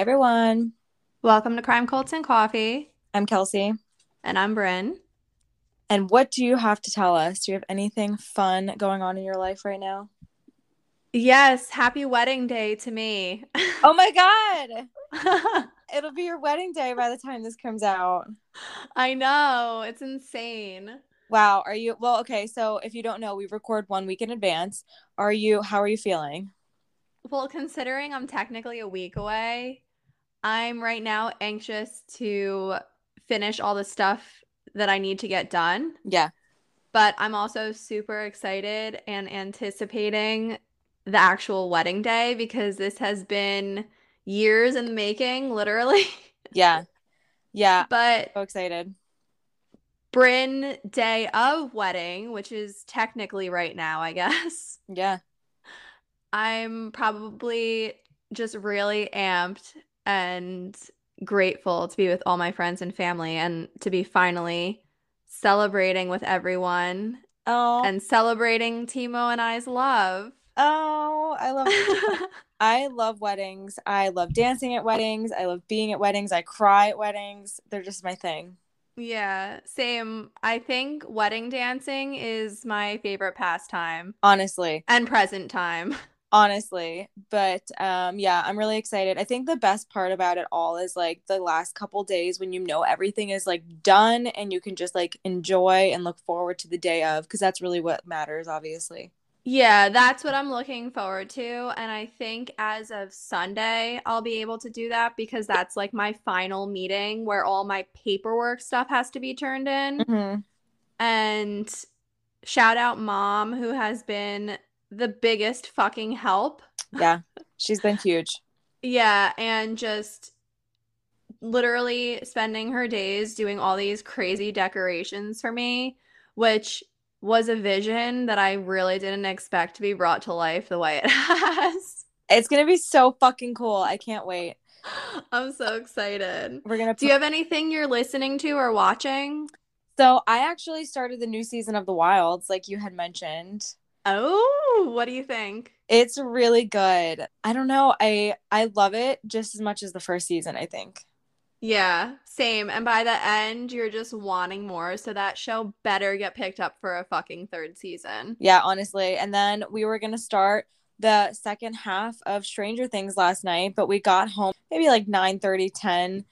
everyone. Welcome to Crime Cults and Coffee. I'm Kelsey. And I'm Bryn. And what do you have to tell us? Do you have anything fun going on in your life right now? Yes, happy wedding day to me. Oh my God. It'll be your wedding day by the time this comes out. I know. It's insane. Wow. Are you well, okay, so if you don't know, we record one week in advance. Are you how are you feeling? Well, considering I'm technically a week away, I'm right now anxious to finish all the stuff that I need to get done. Yeah. But I'm also super excited and anticipating the actual wedding day because this has been years in the making, literally. Yeah. Yeah. but So excited. Bryn day of wedding, which is technically right now, I guess. Yeah. I'm probably just really amped and grateful to be with all my friends and family and to be finally celebrating with everyone Oh. and celebrating Timo and I's love. oh, I love I love weddings. I love dancing at weddings. I love being at weddings. I cry at weddings. They're just my thing. yeah, same. I think wedding dancing is my favorite pastime Honestly. and present time. honestly but um yeah i'm really excited i think the best part about it all is like the last couple days when you know everything is like done and you can just like enjoy and look forward to the day of because that's really what matters obviously Yeah, that's what I'm looking forward to. And I think as of Sunday, I'll be able to do that because that's like my final meeting where all my paperwork stuff has to be turned in. mm-hmm. And shout out mom, who has been the biggest fucking help. yeah she's been huge Yeah, and just literally spending her days doing all these crazy decorations for me, which was a vision that I really didn't expect to be brought to life the way it has. it's gonna be so fucking cool i can't wait I'm so excited. we're gonna Do you have anything you're listening to or watching? so i actually started the new season of the wilds like you had mentioned Oh, what do you think? it's really good i don't know i i love it just as much as the first season i think Yeah, same. And by the end, you're just wanting more. So that show better get picked up for a fucking third season. Yeah, honestly. And then we were gonna start the second half of Stranger Things last night, but we got home maybe like 9 30, 10,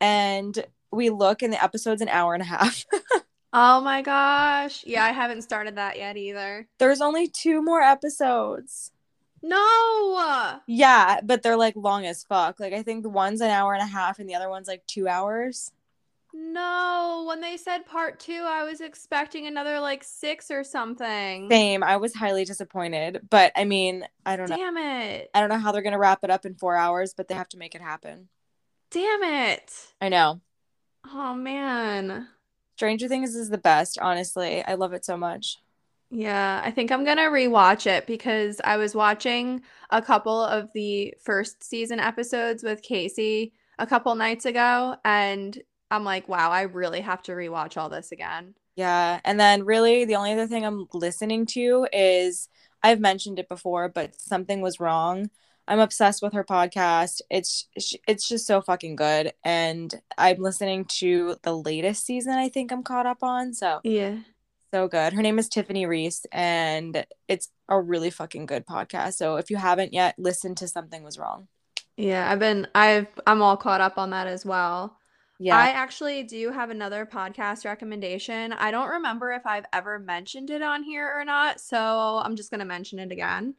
and we look and the episode's an hour and a half. Oh my gosh. Yeah, I haven't started that yet either. There's only two more episodes. No. Yeah, but they're like long as fuck. Like I think the one's an hour and a half and the other one's like two hours. No. When they said part two, I was expecting another like six or something. Same. I was highly disappointed. But I mean, I don't know. Damn it. I don't know how they're gonna wrap it up in four hours, but they have to make it happen. Damn it. I know. Oh man. Stranger Things is the best, honestly. I love it so much. Yeah, I think I'm gonna rewatch it because I was watching a couple of the first season episodes with Casey a couple nights ago, and I'm like, wow, I really have to rewatch all this again. Yeah. And then really the only other thing I'm listening to is I've mentioned it before, but something was wrong. I'm obsessed with her podcast. It's it's just so fucking good and I'm listening to the latest season I think I'm caught up on. So, Yeah. so good. Her name is Tiffany Reese and it's a really fucking good podcast. So, if you haven't yet, listen to Something Was Wrong. Yeah, I've been I've I'm all caught up on that as well. Yeah. I actually do have another podcast recommendation. I don't remember if I've ever mentioned it on here or not, so I'm just gonna mention it again.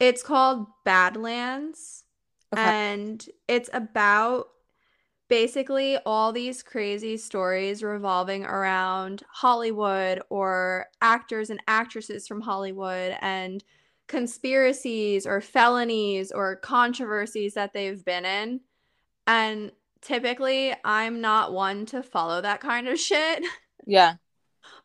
It's called Badlands, Okay. and it's about basically all these crazy stories revolving around Hollywood or actors and actresses from Hollywood and conspiracies or felonies or controversies that they've been in. And typically, I'm not one to follow that kind of shit. yeah.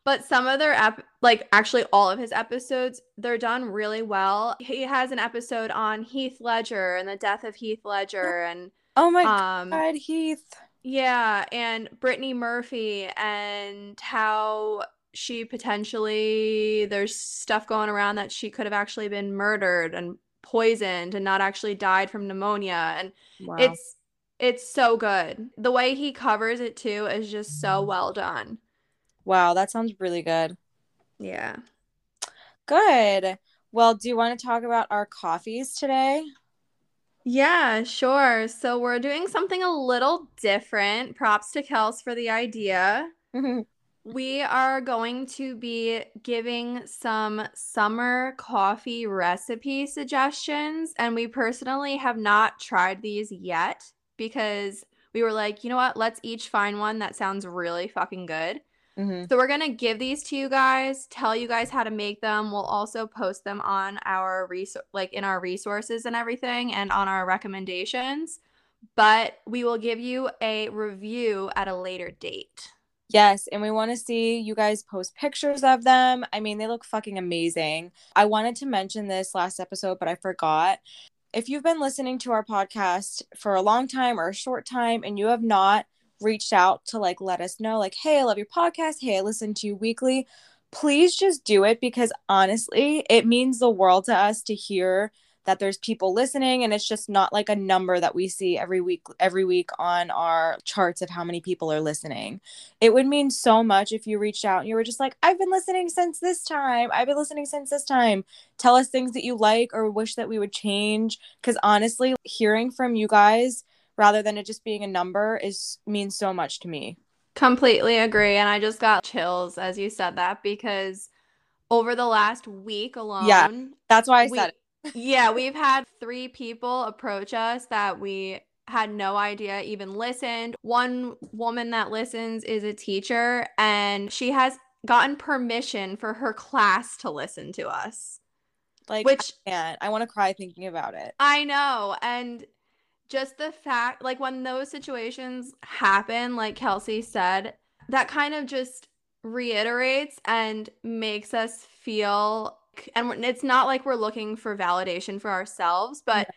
But some of their ep- like actually all of his episodes, they're done really well. He has an episode on Heath Ledger and the death of Heath Ledger and Oh my um god, Heath. yeah, and Brittany Murphy and how she potentially there's stuff going around that she could have actually been murdered and poisoned and not actually died from pneumonia and Wow. it's It's so good. The way he covers it too is just so well done. Wow, that sounds really good. Yeah. Good. Well, do you want to talk about our coffees today? Yeah, sure. So we're doing something a little different. Props to Kels for the idea. We are going to be giving some summer coffee recipe suggestions, and we personally have not tried these yet because we were like, you know what? Let's each find one that sounds really fucking good. Mhm. So we're going to give these to you guys, tell you guys how to make them. We'll also post them on our res- like in our resources and everything and on our recommendations, but we will give you a review at a later date. Yes, and we want to see you guys post pictures of them. I mean, they look fucking amazing. I wanted to mention this last episode, but I forgot. If you've been listening to our podcast for a long time or a short time and you have not reached out to like let us know like, "Hey, I love your podcast. Hey, I listen to you weekly." Please just do it because honestly, it means the world to us to hear that there's people listening and it's just not like a number that we see every week every week on our charts of how many people are listening it would mean so much if you reached out and you were just like i've been listening since this time i've been listening since this time tell us things that you like or wish that we would change because honestly hearing from you guys rather than it just being a number is means so much to me Completely agree. And I just got chills as you said that because over the last week alone, Yeah. that's why i we- said it yeah, we've had three people approach us that we had no idea even listened. One woman that listens is a teacher, and she has gotten permission for her class to listen to us, like which I. I want to cry thinking about it I know. And just the fact, like, when those situations happen, like Kelsey said, that kind of just reiterates and makes us feel and it's not like we're looking for validation for ourselves but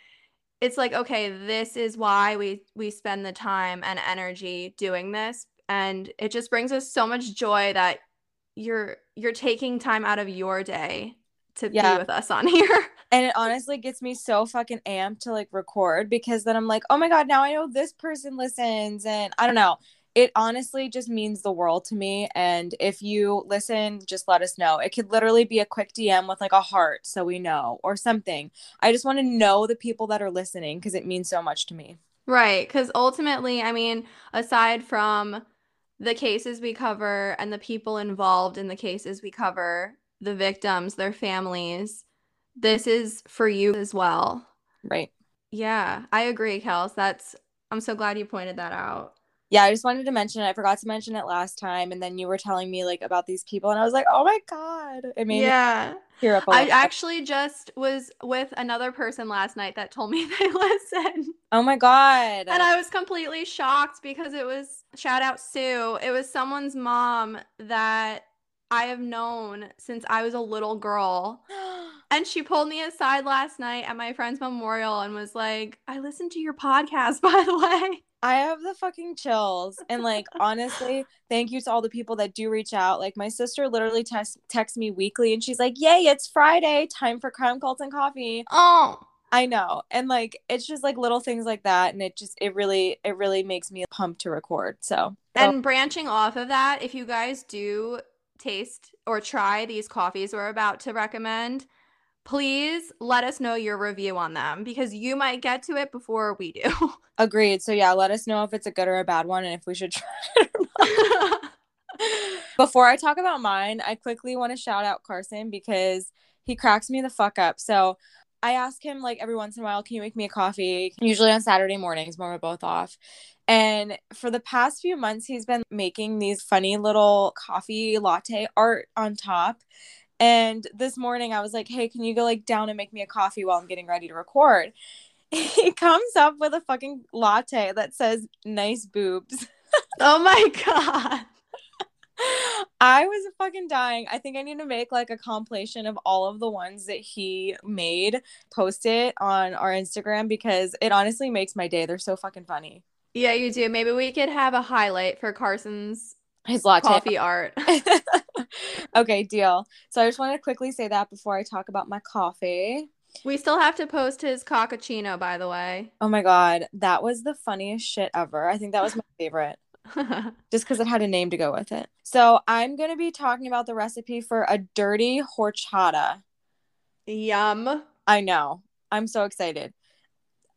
it's like okay this is why we we spend the time and energy doing this. And it just brings us so much joy that you're you're taking time out of your day to Yeah. be with us on here And it honestly gets me so fucking amped to like record because then I'm like, oh my God, now I know this person listens. And I don't know. It honestly just means the world to me. And if you listen, just let us know. It could literally be a quick DM with like a heart so we know or something. I just want to know the people that are listening because it means so much to me. Right. Because ultimately, I mean, aside from the cases we cover and the people involved in the cases we cover, the victims, their families, this is for you as well. Right. Yeah, I agree, Kels. That's, I'm so glad you pointed that out. Yeah, I just wanted to mention it. I forgot to mention it last time. And then you were telling me like about these people. And I was like, oh my God. I mean, Yeah. tear up I actually just was with another person last night that told me they listen. oh my God. And I was completely shocked because it was shout out Sue. It was someone's mom that I have known since I was a little girl. And she pulled me aside last night at my friend's memorial and was like, I listened to your podcast, by the way. I have the fucking chills. And like honestly, thank you to all the people that do reach out. Like my sister literally text texts me weekly and she's like, Yay, it's Friday, time for crime cults and coffee. Oh, I know. And like it's just like little things like that. And it just it really it really makes me pumped to record. So and branching off of that, if you guys do taste or try these coffees we're about to recommend, please let us know your review on them because you might get to it before we do. agreed. So yeah, let us know if it's a good or a bad one and if we should try it or not. Before I talk about mine, I quickly want to shout out Carson because he cracks me the fuck up. So I ask him like every once in a while, can you make me a coffee? Usually on Saturday mornings when we're both off. And for the past few months, he's been making these funny little coffee latte art on top. And this morning I was like, hey, can you go like down and make me a coffee while I'm getting ready to record? He comes up with a fucking latte that says nice boobs. oh my God. I was fucking dying. I think I need to make like a compilation of all of the ones that he made, post it on our Instagram because it honestly makes my day. They're so fucking funny. Yeah, you do. Maybe we could have a highlight for Carson's His latte. coffee art. okay, deal. So I just want to quickly say that before I talk about my coffee. We still have to post his coccacino, by the way. Oh my god, that was the funniest shit ever. I think that was my favorite. just because it had a name to go with it. So I'm going to be talking about the recipe for a dirty horchata. Yum. I know. I'm so excited.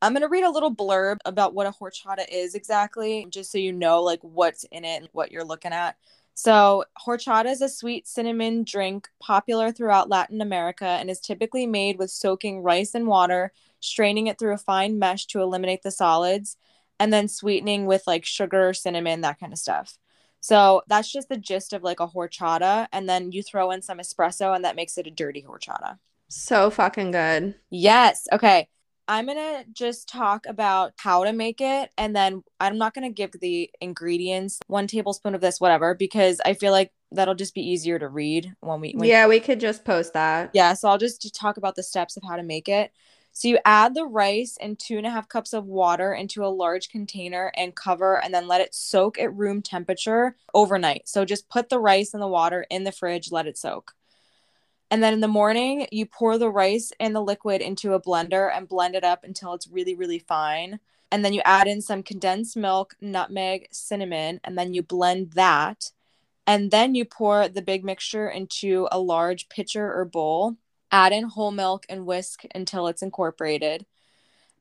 I'm going to read a little blurb about what a horchata is exactly, just so you know like what's in it and what you're looking at. So, horchata is a sweet cinnamon drink popular throughout Latin America and is typically made with soaking rice in water, straining it through a fine mesh to eliminate the solids, and then sweetening with like sugar, cinnamon, that kind of stuff. So, that's just the gist of like a horchata. And then you throw in some espresso, and that makes it a dirty horchata. So fucking good. Yes. Okay. I'm going to just talk about how to make it. And then I'm not going to give the ingredients, one tablespoon of this, whatever, because I feel like that'll just be easier to read when we. When yeah, we could just post that. Yeah. So I'll just talk about the steps of how to make it. So you add the rice and two and a half cups of water into a large container and cover and then let it soak at room temperature overnight. So just put the rice and the water in the fridge, let it soak. And then in the morning, you pour the rice and the liquid into a blender and blend it up until it's really, really fine. And then you add in some condensed milk, nutmeg, cinnamon, and then you blend that. And then you pour the big mixture into a large pitcher or bowl. Add in whole milk and whisk until it's incorporated.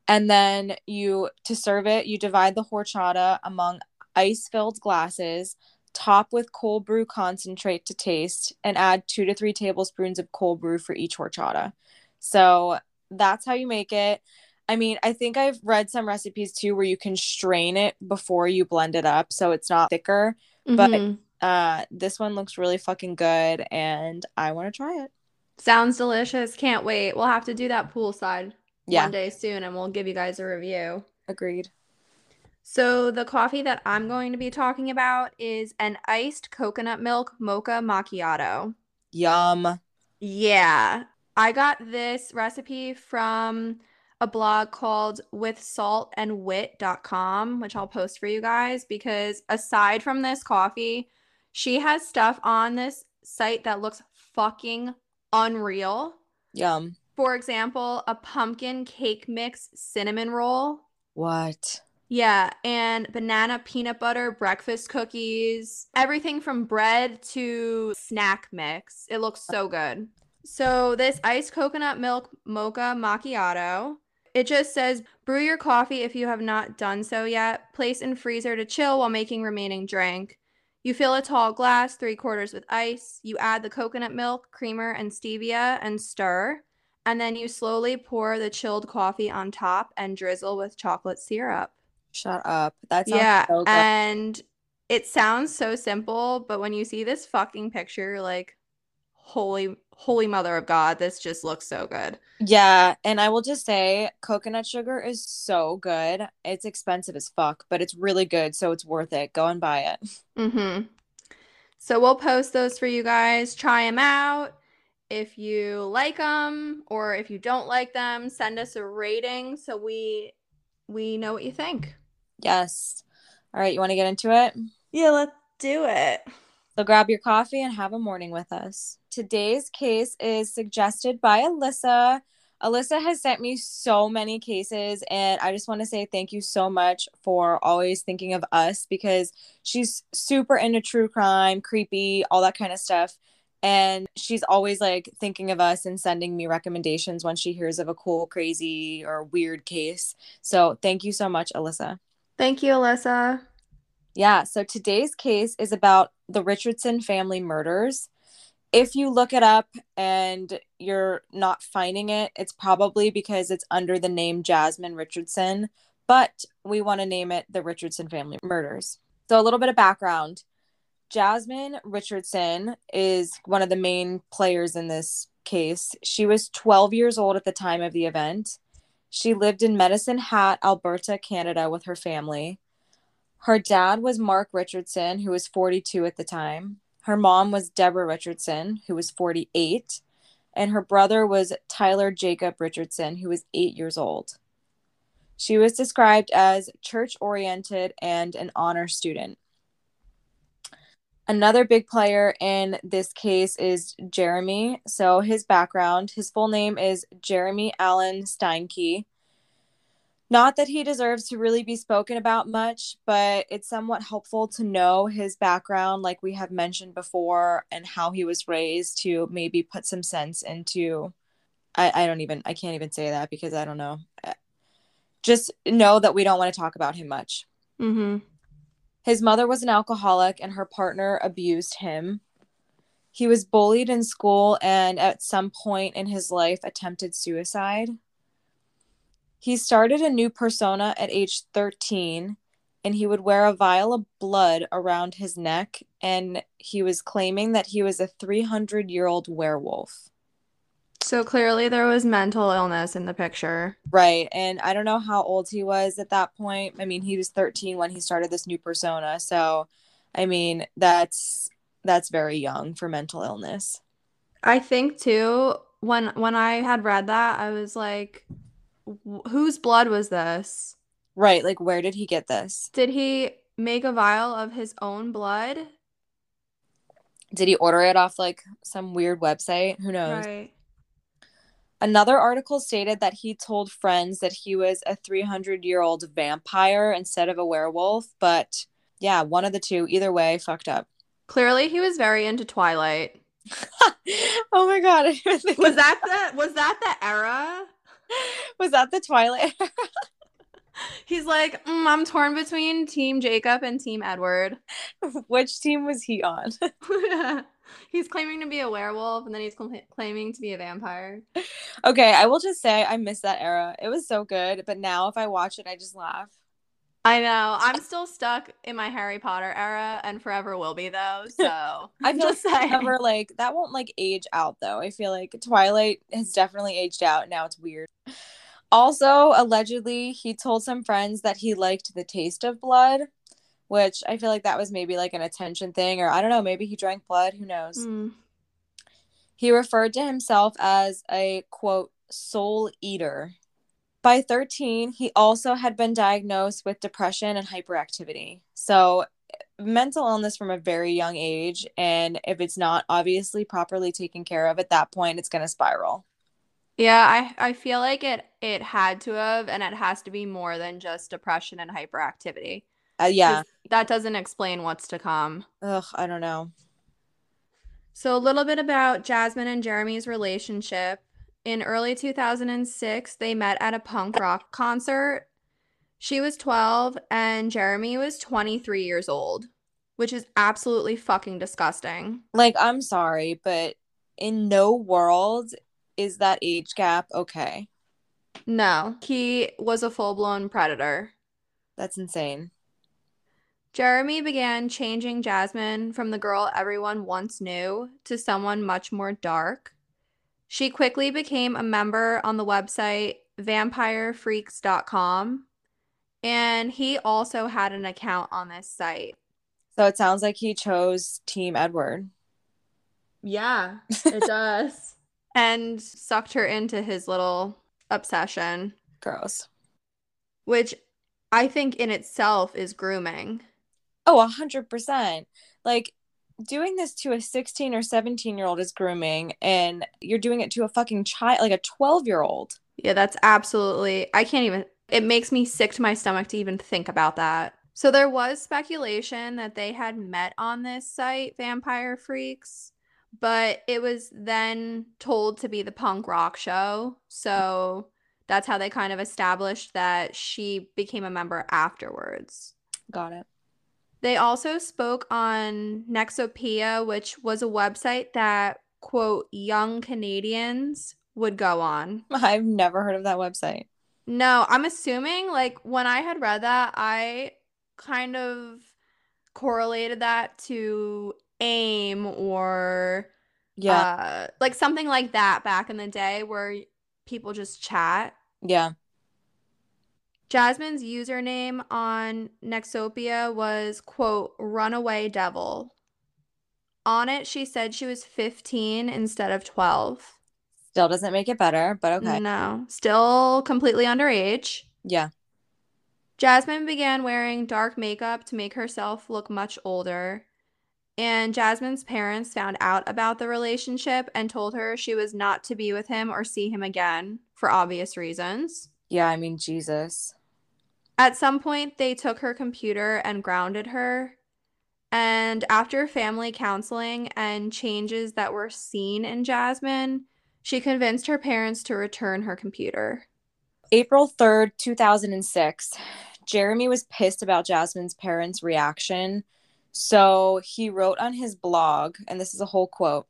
And then you, to serve it, you divide the horchata among ice filled glasses top with cold brew concentrate to taste, and add two to three tablespoons of cold brew for each horchata. So that's how you make it. I mean, I think I've read some recipes too where you can strain it before you blend it up so it's not thicker. Mm-hmm. But uh, this one looks really fucking good and I want to try it. Sounds delicious. Can't wait. We'll have to do that poolside yeah. one day soon and we'll give you guys a review. Agreed. So, the coffee that I'm going to be talking about is an iced coconut milk mocha macchiato. Yum. Yeah. I got this recipe from a blog called withsaltandwit.com, which I'll post for you guys because aside from this coffee, she has stuff on this site that looks fucking unreal. Yum. For example, a pumpkin cake mix cinnamon roll. What? Yeah, and banana peanut butter breakfast cookies, everything from bread to snack mix. It looks so good. So, this iced coconut milk mocha macchiato, it just says brew your coffee if you have not done so yet. Place in freezer to chill while making remaining drink. You fill a tall glass three quarters with ice. You add the coconut milk, creamer, and stevia and stir. And then you slowly pour the chilled coffee on top and drizzle with chocolate syrup. Shut up. That's yeah, so and it sounds so simple, but when you see this fucking picture, like, holy, holy mother of God, this just looks so good. Yeah, and I will just say, coconut sugar is so good. It's expensive as fuck, but it's really good, so it's worth it. Go and buy it. Mm-hmm. So we'll post those for you guys. Try them out. If you like them or if you don't like them, send us a rating so we we know what you think. Yes. All right, you want to get into it? Yeah, let's do it. So grab your coffee and have a morning with us. Today's case is suggested by Alyssa. Alyssa has sent me so many cases, and I just want to say thank you so much for always thinking of us because she's super into true crime, creepy, all that kind of stuff. And she's always like thinking of us and sending me recommendations when she hears of a cool, crazy, or weird case. So thank you so much, Alyssa. Thank you, Alyssa. Yeah, so today's case is about the Richardson family murders. If you look it up and you're not finding it, it's probably because it's under the name Jasmine Richardson, but we want to name it the Richardson family murders. So, a little bit of background Jasmine Richardson is one of the main players in this case. She was 12 years old at the time of the event. She lived in Medicine Hat, Alberta, Canada, with her family. Her dad was Mark Richardson, who was 42 at the time. Her mom was Deborah Richardson, who was 48. And her brother was Tyler Jacob Richardson, who was eight years old. She was described as church oriented and an honor student. Another big player in this case is Jeremy. So his background, his full name is Jeremy Allen Steinke. Not that he deserves to really be spoken about much, but it's somewhat helpful to know his background, like we have mentioned before, and how he was raised to maybe put some sense into. I, I don't even, I can't even say that because I don't know. Just know that we don't want to talk about him much. Mm-hmm. His mother was an alcoholic and her partner abused him. He was bullied in school and at some point in his life attempted suicide. He started a new persona at age 13 and he would wear a vial of blood around his neck and he was claiming that he was a 300 year old werewolf. So clearly there was mental illness in the picture. Right. And I don't know how old he was at that point. I mean, he was 13 when he started this new persona. So, I mean, that's that's very young for mental illness. I think too when when I had read that, I was like whose blood was this? Right. Like, where did he get this? Did he make a vial of his own blood? Did he order it off like some weird website? Who knows? Right. Another article stated that he told friends that he was a 300 year old vampire instead of a werewolf. But yeah, one of the two, either way, fucked up. Clearly, he was very into Twilight. oh my god! was that the was that the era? Was that the Twilight? He's like, mm, I'm torn between Team Jacob and Team Edward. Which team was he on? He's claiming to be a werewolf and then he's cl- claiming to be a vampire. Okay, I will just say I miss that era. It was so good, but now if I watch it, I just laugh. I know. I'm still stuck in my Harry Potter era and forever will be though. So I feel just like never like that won't like age out though. I feel like Twilight has definitely aged out. Now it's weird. Also, allegedly, he told some friends that he liked the taste of blood, which I feel like that was maybe like an attention thing, or I don't know, maybe he drank blood. Who knows? Mm. He referred to himself as a quote soul eater by 13, he also had been diagnosed with depression and hyperactivity. So, mental illness from a very young age. And if it's not obviously properly taken care of at that point, it's going to spiral. Yeah, I, I feel like it it had to have, and it has to be more than just depression and hyperactivity. Uh, yeah. That doesn't explain what's to come. Ugh, I don't know. So, a little bit about Jasmine and Jeremy's relationship. In early 2006, they met at a punk rock concert. She was 12 and Jeremy was 23 years old, which is absolutely fucking disgusting. Like, I'm sorry, but in no world is that age gap okay. No, he was a full blown predator. That's insane. Jeremy began changing Jasmine from the girl everyone once knew to someone much more dark. She quickly became a member on the website vampirefreaks.com, and he also had an account on this site. So it sounds like he chose Team Edward. Yeah, it does. and sucked her into his little obsession. Gross. Which I think in itself is grooming. Oh, a hundred percent. Like doing this to a 16 or 17 year old is grooming and you're doing it to a fucking child like a 12 year old. Yeah that's absolutely i can't even it makes me sick to my stomach to even think about that. So there was speculation that they had met on this site vampire freaks but it was then told to be the punk rock show. So that's how they kind of established that she became a member afterwards. Got it they also spoke on Nexopia, which was a website that, quote, young Canadians would go on. I've never heard of that website. No, I'm assuming, like, when I had read that, I kind of correlated that to AIM or, yeah, uh, like something like that back in the day where people just chat. Yeah. Jasmine's username on Nexopia was, quote, runaway devil. On it, she said she was 15 instead of 12. Still doesn't make it better, but okay. No, still completely underage. Yeah. Jasmine began wearing dark makeup to make herself look much older. And Jasmine's parents found out about the relationship and told her she was not to be with him or see him again for obvious reasons. Yeah, I mean, Jesus. At some point, they took her computer and grounded her. And after family counseling and changes that were seen in Jasmine, she convinced her parents to return her computer. April 3rd, 2006. Jeremy was pissed about Jasmine's parents' reaction. So he wrote on his blog, and this is a whole quote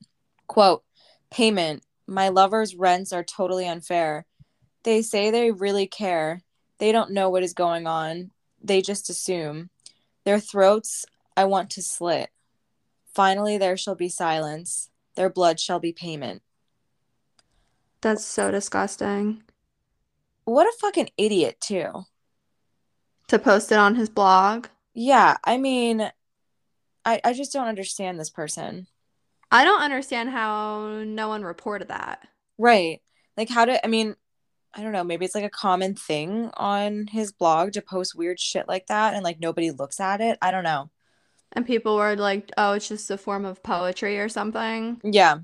quote, payment. My lover's rents are totally unfair. They say they really care. They don't know what is going on. They just assume. Their throats I want to slit. Finally, there shall be silence. Their blood shall be payment. That's so disgusting. What a fucking idiot, too. To post it on his blog? Yeah, I mean, I, I just don't understand this person. I don't understand how no one reported that. Right. Like, how did, I mean, I don't know, maybe it's like a common thing on his blog to post weird shit like that and like nobody looks at it. I don't know. And people were like, oh, it's just a form of poetry or something. Yeah.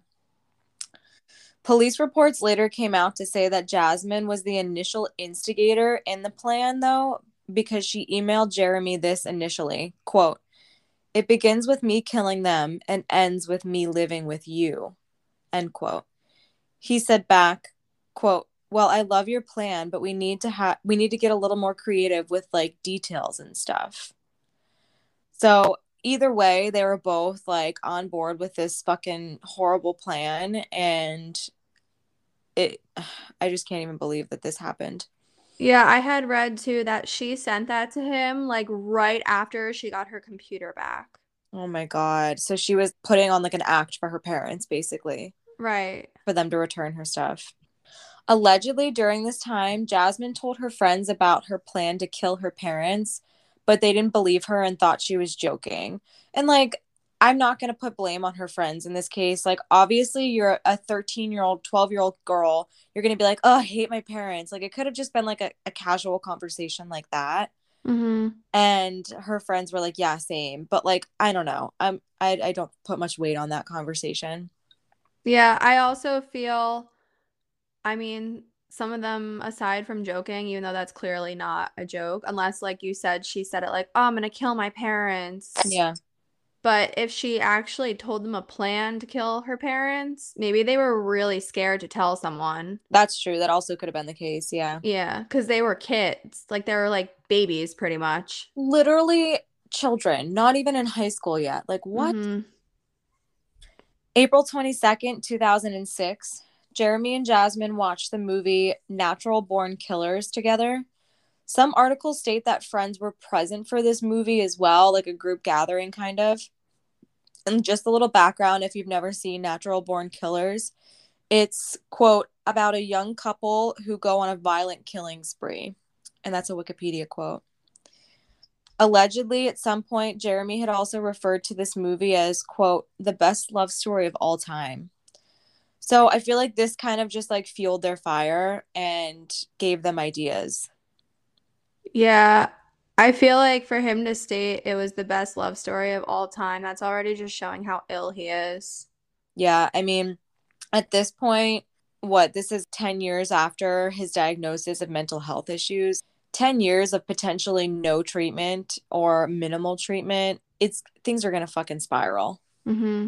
Police reports later came out to say that Jasmine was the initial instigator in the plan, though, because she emailed Jeremy this initially quote, It begins with me killing them and ends with me living with you. End quote. He said back, quote, Well, I love your plan, but we need to have we need to get a little more creative with like details and stuff. So either way, they were both like on board with this fucking horrible plan and it I just can't even believe that this happened. Yeah, I had read too that she sent that to him like right after she got her computer back. Oh my god. So she was putting on like an act for her parents basically. Right. For them to return her stuff. Allegedly during this time, Jasmine told her friends about her plan to kill her parents but they didn't believe her and thought she was joking. And like, I'm not going to put blame on her friends in this case. Like, obviously, you're a 13 year old, 12 year old girl. You're going to be like, oh, I hate my parents. Like, it could have just been like a, a casual conversation like that. Mm-hmm. And her friends were like, yeah, same. But like, I don't know. I'm, I, I don't put much weight on that conversation. Yeah. I also feel, I mean, some of them aside from joking even though that's clearly not a joke unless like you said she said it like oh i'm gonna kill my parents. Yeah. But if she actually told them a plan to kill her parents maybe they were really scared to tell someone. That's true. That also could have been the case yeah. Yeah because they were kids. Like they were like babies pretty much. Literally children not even in high school yet. Like what? Mm-hmm. april 22nd 2006 Jeremy and Jasmine watched the movie Natural Born Killers together. Some articles state that friends were present for this movie as well, like a group gathering kind of. And just a little background if you've never seen Natural Born Killers, it's, quote, about a young couple who go on a violent killing spree. And that's a Wikipedia quote. Allegedly, at some point, Jeremy had also referred to this movie as, quote, the best love story of all time. So I feel like this kind of just like fueled their fire and gave them ideas. Yeah. I feel like for him to state it was the best love story of all time, that's already just showing how ill he is. Yeah. I mean, at this point, what this is 10 years after his diagnosis of mental health issues, 10 years of potentially no treatment or minimal treatment, it's things are going to fucking spiral. Mm-hmm.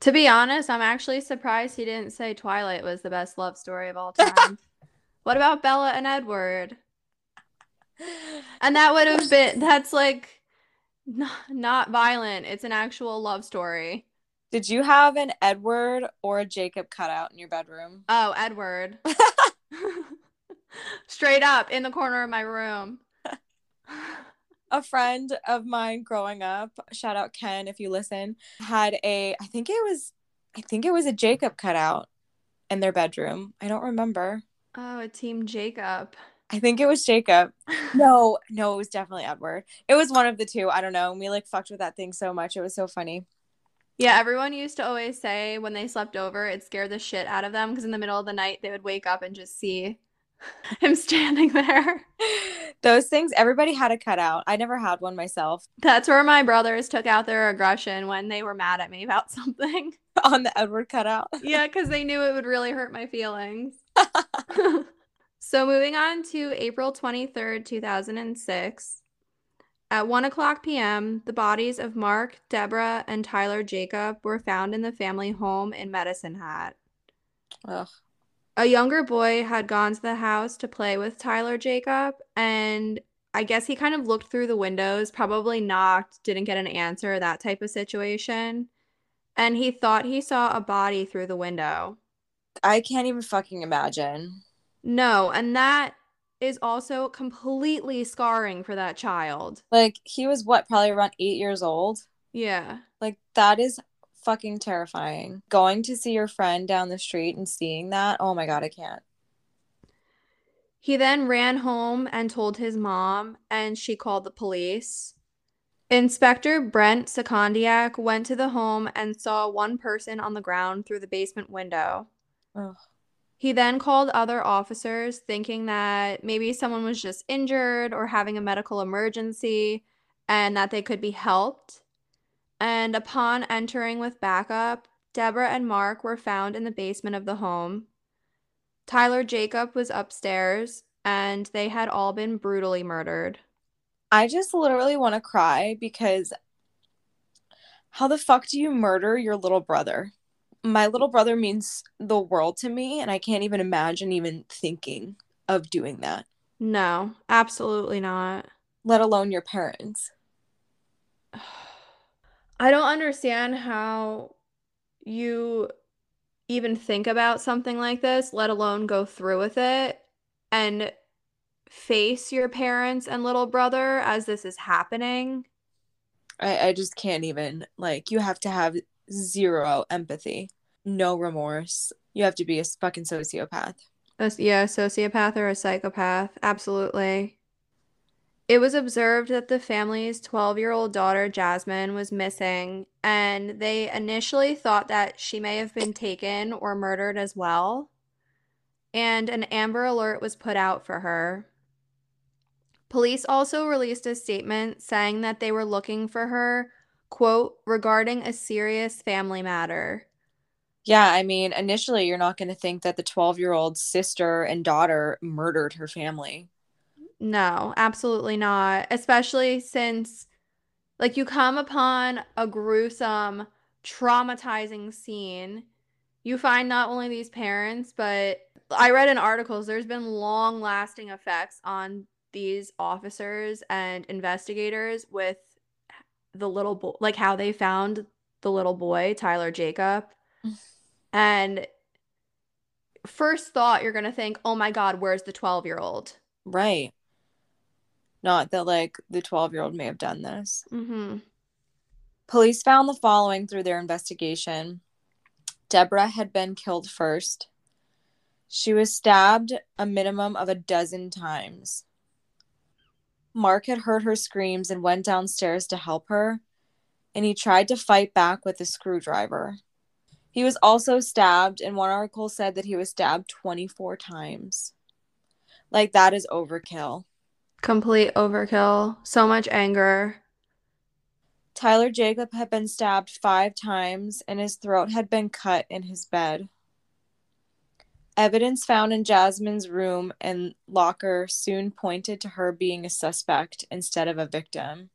To be honest, I'm actually surprised he didn't say Twilight was the best love story of all time. what about Bella and Edward? And that would have been that's like not, not violent. It's an actual love story. Did you have an Edward or a Jacob cutout in your bedroom? Oh, Edward. Straight up in the corner of my room a friend of mine growing up, shout out Ken if you listen, had a I think it was I think it was a Jacob cutout in their bedroom. I don't remember. Oh, a team Jacob. I think it was Jacob. no, no, it was definitely Edward. It was one of the two. I don't know. We like fucked with that thing so much. It was so funny. Yeah, everyone used to always say when they slept over, it scared the shit out of them because in the middle of the night they would wake up and just see Him standing there. Those things everybody had a cutout. I never had one myself. That's where my brothers took out their aggression when they were mad at me about something. On the Edward cutout. yeah, because they knew it would really hurt my feelings. so moving on to April 23rd, 2006. At 1 o'clock p.m., the bodies of Mark, Deborah, and Tyler Jacob were found in the family home in Medicine Hat. Ugh. A younger boy had gone to the house to play with Tyler Jacob, and I guess he kind of looked through the windows, probably knocked, didn't get an answer, that type of situation. And he thought he saw a body through the window. I can't even fucking imagine. No, and that is also completely scarring for that child. Like he was what, probably around eight years old? Yeah. Like that is fucking terrifying. Going to see your friend down the street and seeing that, oh my god, I can't. He then ran home and told his mom, and she called the police. Inspector Brent Secondiak went to the home and saw one person on the ground through the basement window. Ugh. He then called other officers, thinking that maybe someone was just injured or having a medical emergency and that they could be helped. And upon entering with backup, Deborah and Mark were found in the basement of the home. Tyler Jacob was upstairs, and they had all been brutally murdered. I just literally want to cry because how the fuck do you murder your little brother? my little brother means the world to me and I can't even imagine even thinking of doing that. No, absolutely not. Let alone your parents. I don't understand how you even think about something like this, let alone go through with it and face your parents and little brother as this is happening. I, I just can't even. Like, you have to have zero empathy, no remorse. You have to be a fucking sociopath. yeah, a sociopath or a psychopath. Absolutely. It was observed that the family's 12 year old daughter, Jasmine, was missing, and they initially thought that she may have been taken or murdered as well. And an Amber Alert was put out for her. Police also released a statement saying that they were looking for her quote, regarding a serious family matter. Yeah, I mean, initially, you're not going to think that the 12 year old sister and daughter murdered her family. No, absolutely not. Especially since, like, you come upon a gruesome, traumatizing scene. You find not only these parents, but I read in articles there's been long lasting effects on these officers and investigators with the little boy, like how they found the little boy, Tyler Jacob. Mm. and first thought, you're going to think, oh my God, where's the 12 year old? Right. Not that, like, the 12 year old may have done this. Mm-hmm. Police found the following through their investigation Deborah had been killed first. She was stabbed a minimum of a dozen times. Mark had heard her screams and went downstairs to help her, and he tried to fight back with a screwdriver. He was also stabbed, and one article said that he was stabbed 24 times. Like, that is overkill. Complete overkill. So much anger. Tyler Jacob had been stabbed five times, and his throat had been cut in his bed. Evidence found in Jasmine's room and locker soon pointed to her being a suspect instead of a victim.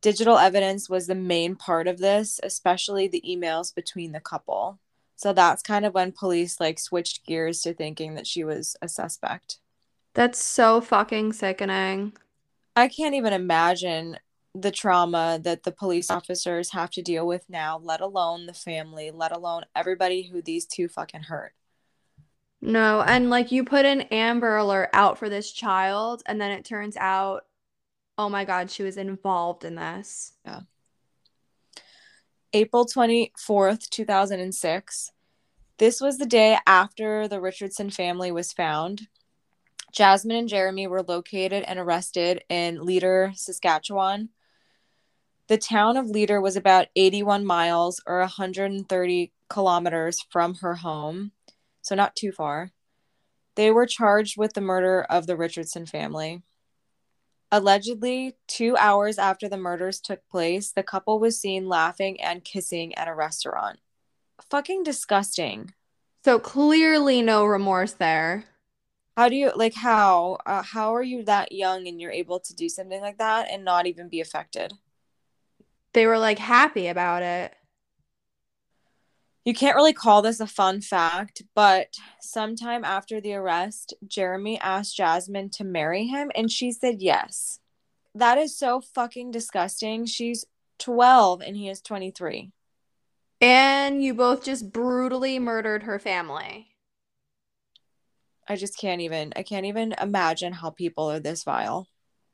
Digital evidence was the main part of this, especially the emails between the couple. So that's kind of when police like switched gears to thinking that she was a suspect. That's so fucking sickening. I can't even imagine the trauma that the police officers have to deal with now, let alone the family, let alone everybody who these two fucking hurt. No, and like you put an Amber Alert out for this child, and then it turns out, oh my God, she was involved in this. Yeah. April 24th, 2006. This was the day after the Richardson family was found. Jasmine and Jeremy were located and arrested in Leader, Saskatchewan. The town of Leader was about 81 miles or 130 kilometers from her home so not too far. They were charged with the murder of the Richardson family. Allegedly, two hours after the murders took place, the couple was seen laughing and kissing at a restaurant. Fucking disgusting. So clearly, no remorse there. How do you like how uh, how are you that young and you're able to do something like that and not even be affected? They were like happy about it. You can't really call this a fun fact, but sometime after the arrest, Jeremy asked Jasmine to marry him and she said yes. That is so fucking disgusting. She's 12 and he is 23. And you both just brutally murdered her family. I just can't even I can't even imagine how people are this vile.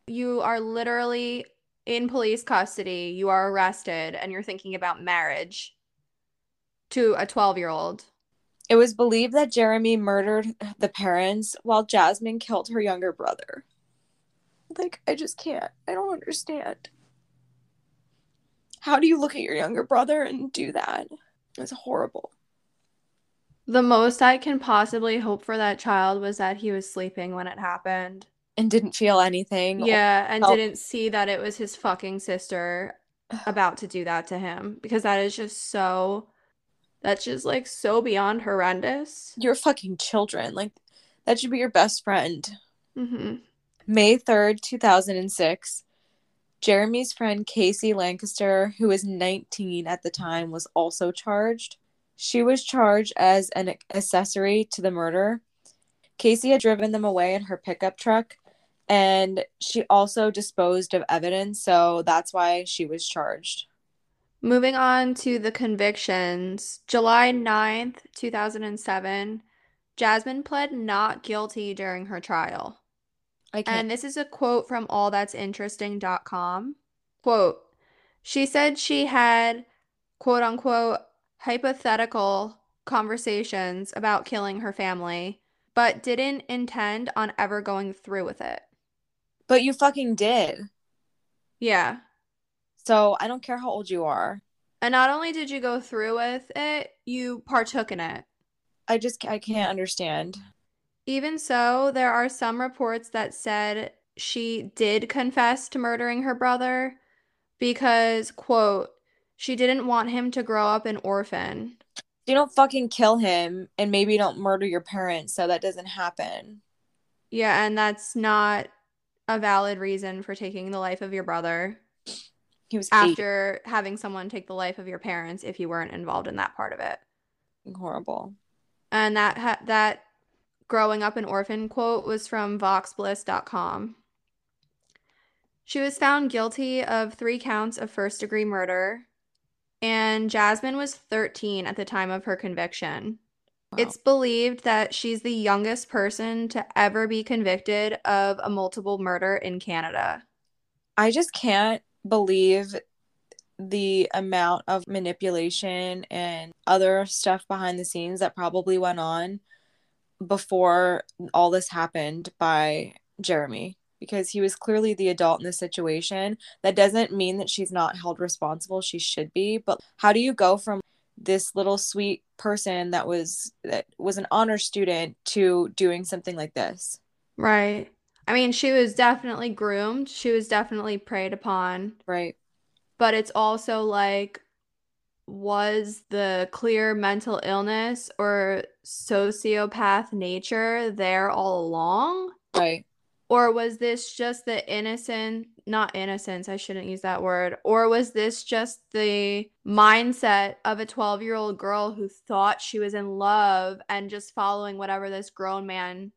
You are literally in police custody, you are arrested and you're thinking about marriage to a 12 year old. It was believed that Jeremy murdered the parents while Jasmine killed her younger brother. Like, I just can't. I don't understand. How do you look at your younger brother and do that? It's horrible. The most I can possibly hope for that child was that he was sleeping when it happened. And didn't feel anything. Yeah, and didn't see that it was his fucking sister about to do that to him because that is just so that's just like so beyond horrendous. You're fucking children. Like that should be your best friend. Mm-hmm. May 3rd, 2006. Jeremy's friend Casey Lancaster, who was 19 at the time, was also charged. She was charged as an accessory to the murder. Casey had driven them away in her pickup truck, and she also disposed of evidence, so that's why she was charged. Moving on to the convictions, July 9th, 2007, Jasmine pled not guilty during her trial. And this is a quote from allthat'sinteresting.com. Quote, she said she had quote unquote hypothetical conversations about killing her family, but didn't intend on ever going through with it. But you fucking did. Yeah. So I don't care how old you are. And not only did you go through with it, you partook in it. I just I can't understand. Even so, there are some reports that said she did confess to murdering her brother because, quote, she didn't want him to grow up an orphan. You don't fucking kill him and maybe don't murder your parents so that doesn't happen. Yeah, and that's not a valid reason for taking the life of your brother. He was after eight. having someone take the life of your parents if you weren't involved in that part of it. Horrible. And that ha- that growing up an orphan quote was from voxbliss.com. She was found guilty of three counts of first degree murder, and Jasmine was 13 at the time of her conviction. Wow. It's believed that she's the youngest person to ever be convicted of a multiple murder in Canada. I just can't believe the amount of manipulation and other stuff behind the scenes that probably went on before all this happened by Jeremy because he was clearly the adult in the situation. That doesn't mean that she's not held responsible. She should be. But how do you go from this little sweet person that was that was an honor student to doing something like this? Right. I mean, she was definitely groomed. She was definitely preyed upon. Right. But it's also like was the clear mental illness or sociopath nature there all along? Right. Or was this just the innocent, not innocence, I shouldn't use that word. Or was this just the mindset of a 12 year old girl who thought she was in love and just following whatever this grown man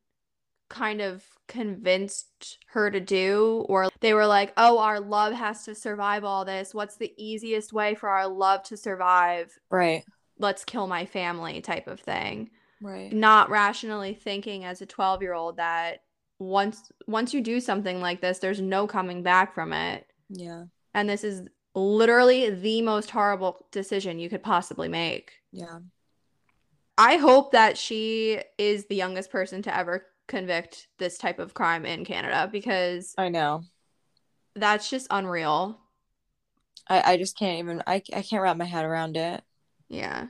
kind of convinced her to do? Or they were like oh our love has to survive all this. What's the easiest way for our love to survive? Right. Let's kill my family type of thing. Right. Not rationally thinking as a 12 year old that once once you do something like this there's no coming back from it yeah and this is literally the most horrible decision you could possibly make yeah I hope that she is the youngest person to ever convict this type of crime in Canada because I know that's just unreal. I, I just can't even I, I can't wrap my head around it. Yeah.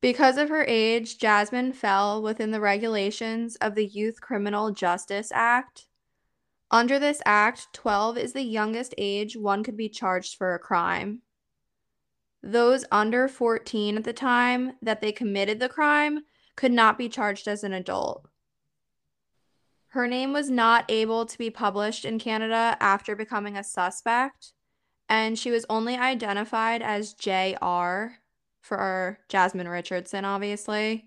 Because of her age, Jasmine fell within the regulations of the Youth Criminal Justice Act. Under this act, 12 is the youngest age one could be charged for a crime. Those under 14 at the time that they committed the crime could not be charged as an adult. Her name was not able to be published in Canada after becoming a suspect, and she was only identified as JR for Jasmine Richardson, obviously.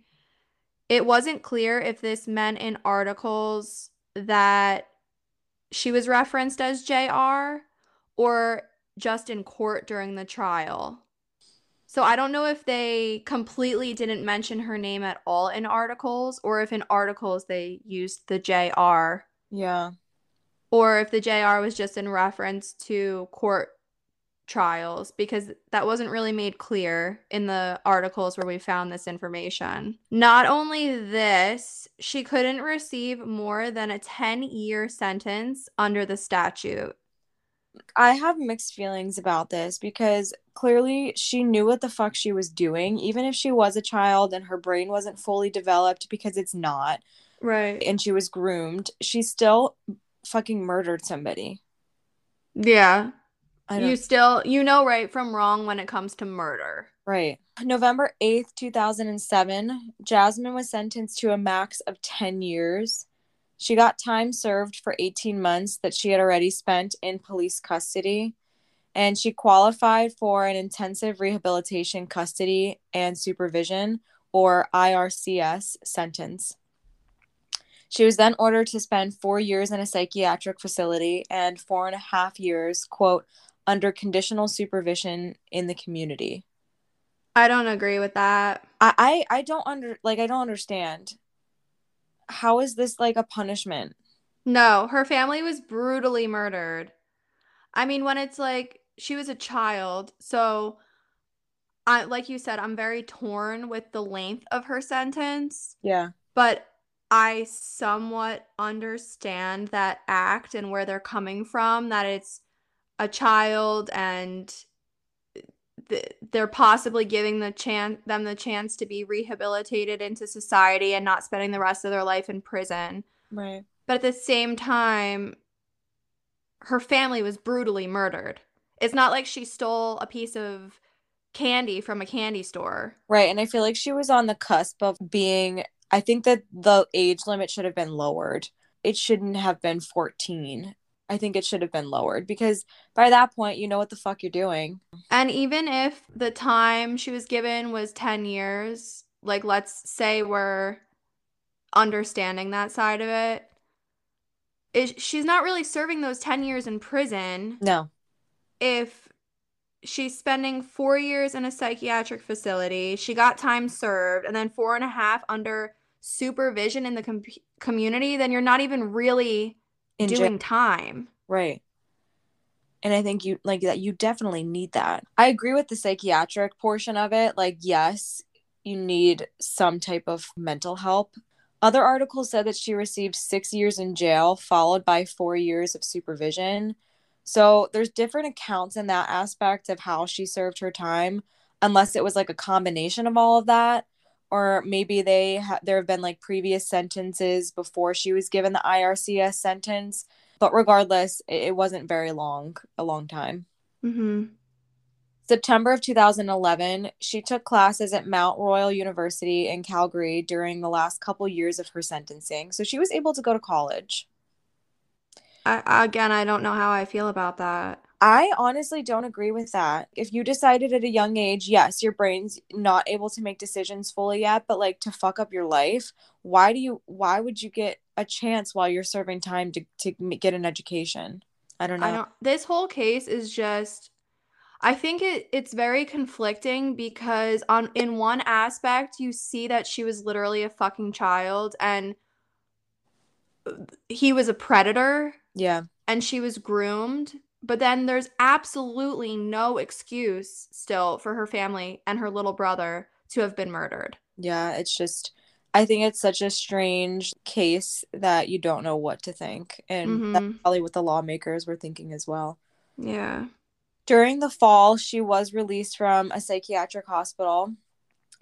It wasn't clear if this meant in articles that she was referenced as JR or just in court during the trial. So I don't know if they completely didn't mention her name at all in articles or if in articles they used the JR. Yeah. Or if the JR was just in reference to court trials because that wasn't really made clear in the articles where we found this information. Not only this, she couldn't receive more than a 10 year sentence under the statute. I have mixed feelings about this because clearly she knew what the fuck she was doing, even if she was a child and her brain wasn't fully developed because it's not. Right. And she was groomed. She still fucking murdered somebody. Yeah. You still you know right from wrong when it comes to murder. Right. November 8th, 2007, Jasmine was sentenced to a max of 10 years. She got time served for 18 months that she had already spent in police custody, and she qualified for an intensive rehabilitation custody and supervision, or IRCS, sentence. She was then ordered to spend four years in a psychiatric facility and four and a half years, quote, under conditional supervision in the community. I don't agree with that. I, I, I don't under like I don't understand how is this like a punishment? No, her family was brutally murdered. I mean, when it's like she was a child, so I like you said, I'm very torn with the length of her sentence. Yeah. But I somewhat understand that act and where they're coming from, that it's a child and they're possibly giving the chance them the chance to be rehabilitated into society and not spending the rest of their life in prison. Right. But at the same time her family was brutally murdered. It's not like she stole a piece of candy from a candy store. Right, and I feel like she was on the cusp of being I think that the age limit should have been lowered. It shouldn't have been 14 I think it should have been lowered because by that point, you know what the fuck you're doing. And even if the time she was given was 10 years, like let's say we're understanding that side of it, it she's not really serving those 10 years in prison. No. If she's spending four years in a psychiatric facility, she got time served, and then four and a half under supervision in the com- community, then you're not even really in doing time. Right. And I think you like that you definitely need that. I agree with the psychiatric portion of it. Like, yes, you need some type of mental help. Other articles said that she received six years in jail, followed by four years of supervision. So there's different accounts in that aspect of how she served her time, unless it was like a combination of all of that or maybe they ha- there have been like previous sentences before she was given the IRCS sentence. But regardless, it, it wasn't very long, a long time. Mm-hmm. September of 2011, she took classes at Mount Royal University in Calgary during the last couple years of her sentencing. So she was able to go to college. I, again, I don't know how I feel about that. I honestly don't agree with that. If you decided at a young age, yes, your brain's not able to make decisions fully yet, but like to fuck up your life, why do you why would you get a chance while you're serving time to to get an education? I don't know. I don't this whole case is just I think it it's very conflicting because on in one aspect you see that she was literally a fucking child and uh, he was a predator. Yeah. And she was groomed but then there's absolutely no excuse still for her family and her little brother to have been murdered. Yeah, it's just I think it's such a strange case that you don't know what to think. And mm-hmm. that's probably what the lawmakers were thinking as well. Yeah. During the fall, she was released from a psychiatric hospital.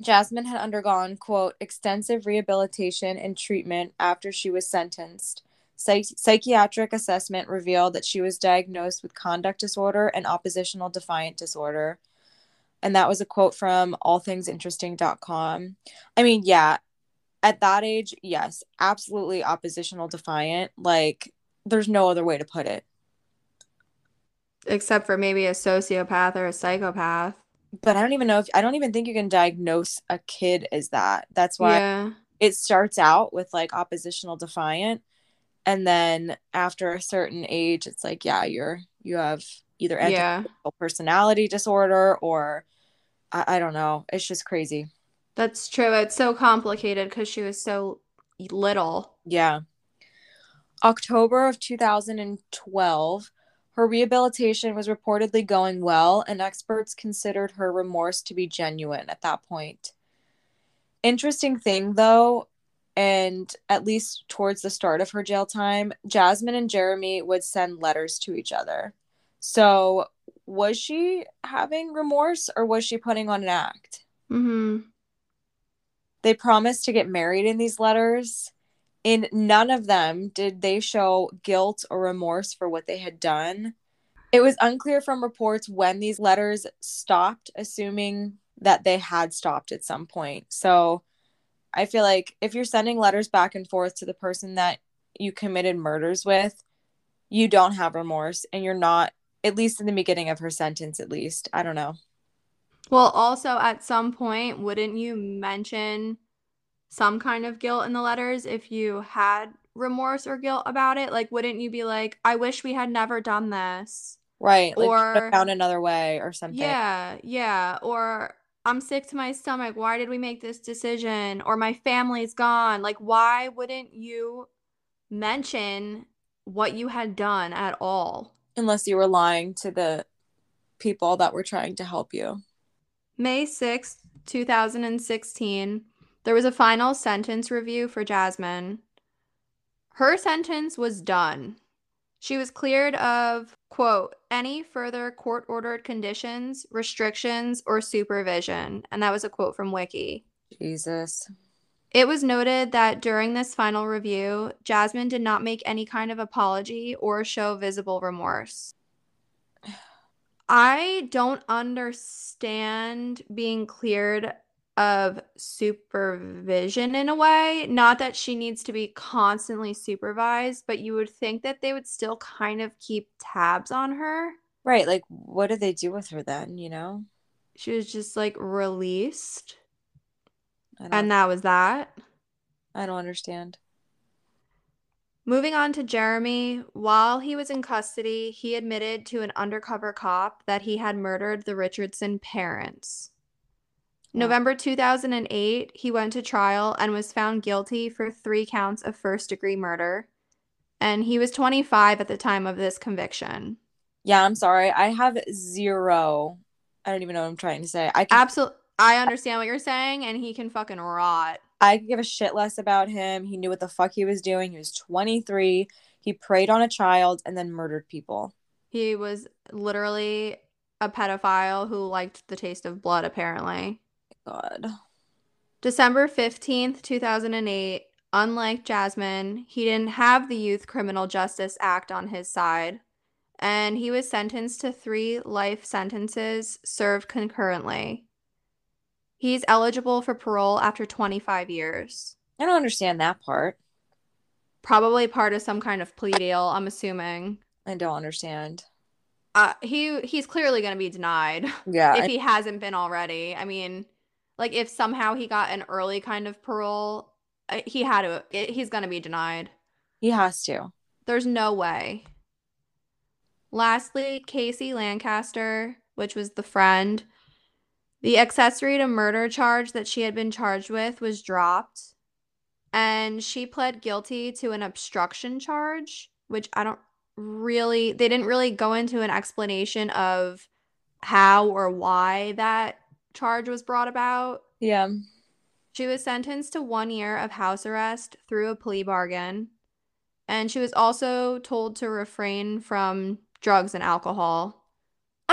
Jasmine had undergone, quote, extensive rehabilitation and treatment after she was sentenced. Psych- psychiatric assessment revealed that she was diagnosed with conduct disorder and oppositional defiant disorder. And that was a quote from allthingsinteresting.com. I mean, yeah, at that age, yes, absolutely oppositional defiant. Like, there's no other way to put it. Except for maybe a sociopath or a psychopath. But I don't even know if I don't even think you can diagnose a kid as that. That's why Yeah. it starts out with like oppositional defiant. And then after a certain age, it's like, yeah, you're you have either Yeah. personality disorder or I, I don't know. It's just crazy. That's true. It's so complicated because she was so little. Yeah. October of 2012, her rehabilitation was reportedly going well, and experts considered her remorse to be genuine at that point. Interesting thing, though, and at least towards the start of her jail time, Jasmine and Jeremy would send letters to each other. So, was she having remorse or was she putting on an act? Mm-hmm. They promised to get married in these letters. In none of them did they show guilt or remorse for what they had done. It was unclear from reports when these letters stopped, assuming that they had stopped at some point. So I feel like if you're sending letters back and forth to the person that you committed murders with, you don't have remorse and you're not, at least in the beginning of her sentence, at least. I don't know. Well, also at some point, wouldn't you mention some kind of guilt in the letters if you had remorse or guilt about it? Like, wouldn't you be like, I wish we had never done this? Right. Or found another way or something. Yeah, yeah. Or I'm sick to my stomach. Why did we make this decision? Or my family's gone. Like, why wouldn't you mention what you had done at all? Unless you were lying to the people that were trying to help you. May 6th, 2016, there was a final sentence review for Jasmine. Her sentence was done. She was cleared of, quote, any further court ordered conditions, restrictions, or supervision. And that was a quote from Wiki. Jesus. It was noted that during this final review, Jasmine did not make any kind of apology or show visible remorse. I don't understand being cleared of supervision in a way. Not that she needs to be constantly supervised, but you would think that they would still kind of keep tabs on her. Right. Like, what did they do with her then? You know? She was just like released, and that was that. I don't understand. Moving on to Jeremy, while he was in custody, he admitted to an undercover cop that he had murdered the Richardson parents. November 2008, he went to trial and was found guilty for three counts of first degree murder. And he was 25 at the time of this conviction. Yeah, I'm sorry. I have zero. I don't even know what I'm trying to say. I could, Absolutely. I understand what you're saying, and he can fucking rot. I could give a shit less about him. He knew what the fuck he was doing. He was 23. He preyed on a child and then murdered people. He was literally a pedophile who liked the taste of blood, apparently. God. December 15th, 2008, unlike Jasmine, he didn't have the Youth Criminal Justice Act on his side, and he was sentenced to three life sentences served concurrently. He's eligible for parole after 25 years. I don't understand that part. Probably part of some kind of plea deal, I'm assuming. I don't understand. Uh, he he's clearly going to be denied Yeah. if I- he hasn't been already. I mean, like if somehow he got an early kind of parole, uh, he had to. It, he's going to be denied. he has to. There's no way. Lastly, Casey Lancaster, which was the friend, the accessory to murder charge that she had been charged with was dropped. And she pled guilty to an obstruction charge, which I don't really, they didn't really go into an explanation of how or why that charge was brought about. Yeah. She was sentenced to one year of house arrest through a plea bargain. And she was also told to refrain from drugs and alcohol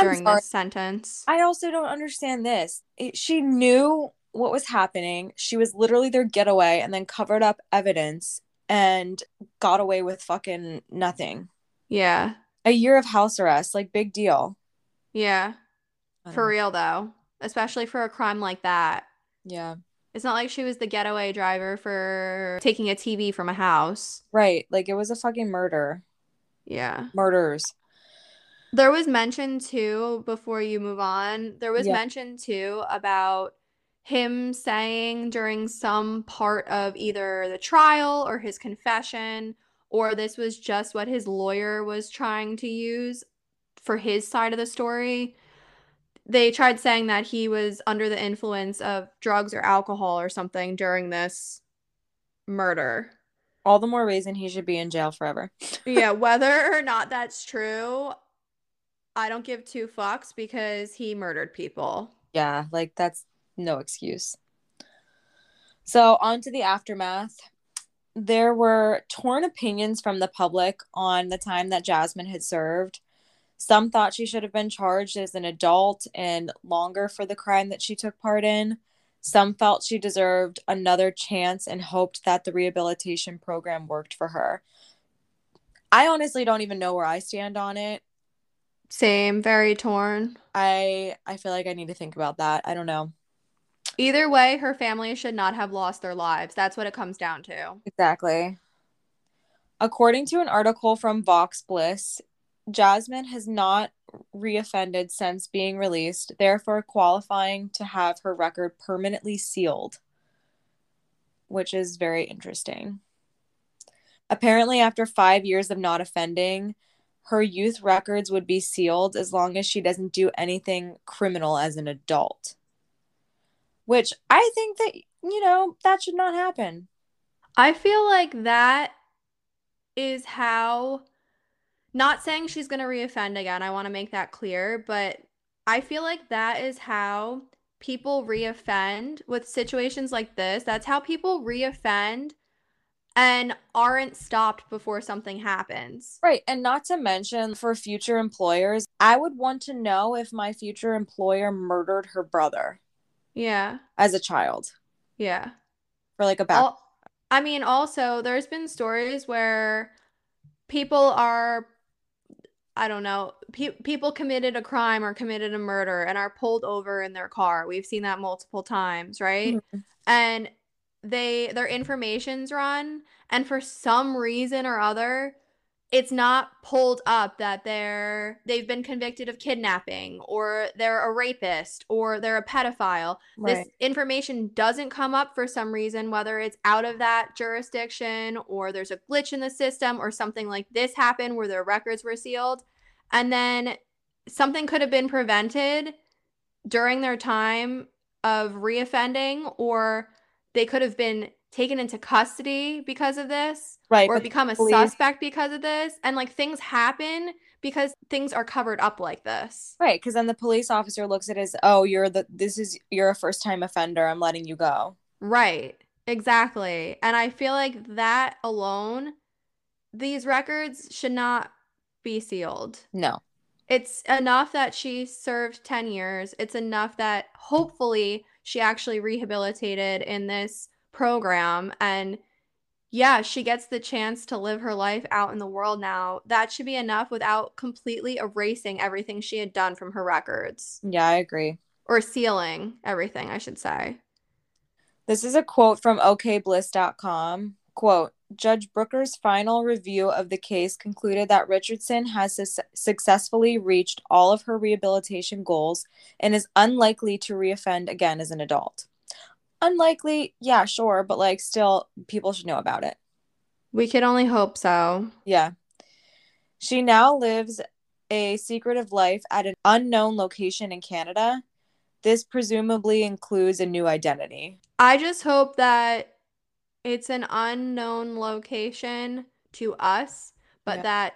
during this sentence. I also don't understand this. It, she knew what was happening. She was literally their getaway and then covered up evidence and got away with fucking nothing. Yeah. A year of house arrest, like big deal. Yeah. For know. real though. Especially for a crime like that. Yeah. It's not like she was the getaway driver for taking a TV from a house. Right. Like it was a fucking murder. Yeah. Murders. There was mention too, before you move on, there was Yeah. mention too about him saying during some part of either the trial or his confession, or this was just what his lawyer was trying to use for his side of the story. They tried saying that he was under the influence of drugs or alcohol or something during this murder. All the more reason he should be in jail forever. Yeah, whether or not that's true, I don't give two fucks because he murdered people. Yeah, like that's no excuse. So, on to the aftermath. There were torn opinions from the public on the time that Jasmine had served. Some thought she should have been charged as an adult and longer for the crime that she took part in. Some felt she deserved another chance and hoped that the rehabilitation program worked for her. I honestly don't even know where I stand on it. Same, very torn. I I feel like I need to think about that. I don't know. Either way, her family should not have lost their lives. That's what it comes down to. Exactly. According to an article from Vox Bliss, Jasmine has not reoffended since being released, therefore qualifying to have her record permanently sealed, which is very interesting. Apparently, after five years of not offending, her youth records would be sealed as long as she doesn't do anything criminal as an adult. Which I think that, you know, that should not happen. I feel like that is how, not saying she's going to reoffend again, I want to make that clear, but I feel like that is how people reoffend with situations like this. That's how people reoffend and aren't stopped before something happens. Right. And not to mention for future employers, I would want to know if my future employer murdered her brother Yeah. as a child Yeah. for like a back. I mean, also, there's been stories where people are, I don't know, pe- people committed a crime or committed a murder and are pulled over in their car. We've seen that multiple times, right? Mhm. And they their information's run, and for some reason or other, it's not pulled up that they're they've been convicted of kidnapping or they're a rapist or they're a pedophile Right. this information doesn't come up for some reason, whether it's out of that jurisdiction or there's a glitch in the system or something like this happened where their records were sealed. And then something could have been prevented during their time of reoffending, or they could have been taken into custody because of this right. or become a police- suspect because of this. And like things happen because things are covered up like this. Right. Because then the police officer looks at it as, oh, you're the, this is, you're a first time offender. I'm letting you go. Right. Exactly. And I feel like that alone, these records should not be sealed. No. It's enough that she served 10 years. It's enough that hopefully she actually rehabilitated in this program. And yeah, she gets the chance to live her life out in the world now. That should be enough without completely erasing everything she had done from her records Yeah, I agree. or sealing everything, I should say. This is a quote from voxbliss.com. Quote, Judge Brooker's final review of the case concluded that Richardson has su- successfully reached all of her rehabilitation goals and is unlikely to reoffend again as an adult. Unlikely, yeah, sure, but like still people should know about it. We could only hope so. Yeah. She now lives a secretive life at an unknown location in Canada. This presumably includes a new identity. I just hope that it's an unknown location to us, but Yeah. that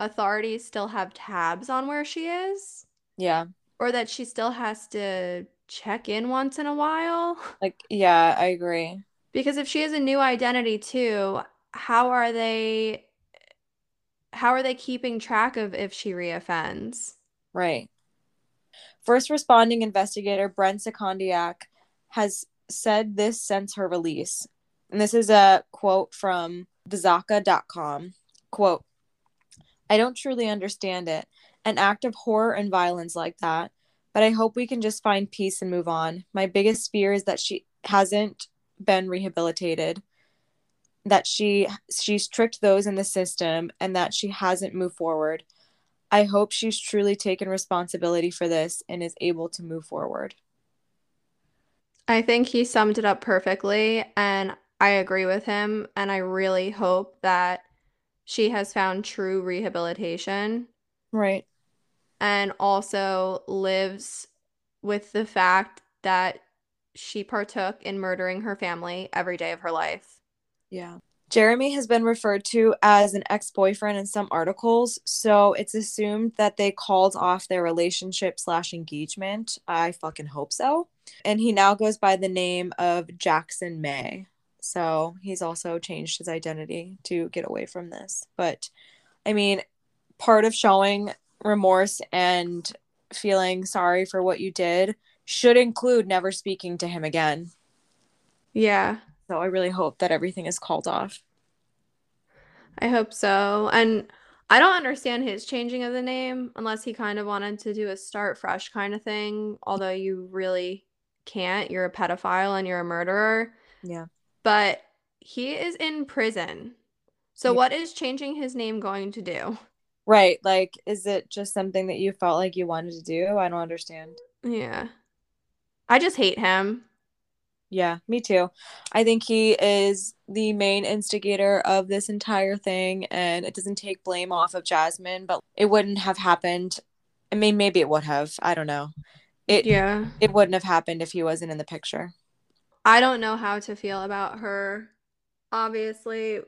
authorities still have tabs on where she is, Yeah. or that she still has to check in once in a while. Like, yeah, I agree. Because if she has a new identity too, how are they how are they keeping track of if she reoffends? Right. First responding investigator Brent Secondiak has said this since her release. And this is a quote from thezaka.com. Quote, I don't truly understand it. An act of horror and violence like that. But I hope we can just find peace and move on. My biggest fear is that she hasn't been rehabilitated that she she's tricked those in the system and that she hasn't moved forward. I hope she's truly taken responsibility for this and is able to move forward. I think he summed it up perfectly and I agree with him and I really hope that she has found true rehabilitation. Right. And also lives with the fact that she partook in murdering her family every day of her life. Yeah. Jeremy has been referred to as an ex boyfriend in some articles, so it's assumed that they called off their relationship slash engagement. I fucking hope so. And he now goes by the name of Jackson May. So he's also changed his identity to get away from this. But I mean, part of showing remorse and feeling sorry for what you did should include never speaking to him again. Yeah. So I really hope that everything is called off. I hope so. And I don't understand his changing of the name unless he kind of wanted to do a start fresh kind of thing, although you really can't. You're a pedophile and you're a murderer. Yeah. But he is in prison. So yeah. what is changing his name going to do? Right. Like, is it just something that you felt like you wanted to do? I don't understand. Yeah. I just hate him. Yeah, me too. I think he is the main instigator of this entire thing, and it doesn't take blame off of Jasmine, but it wouldn't have happened. I mean, maybe it would have. I don't know. It yeah, it wouldn't have happened if he wasn't in the picture. I don't know how to feel about her. Obviously,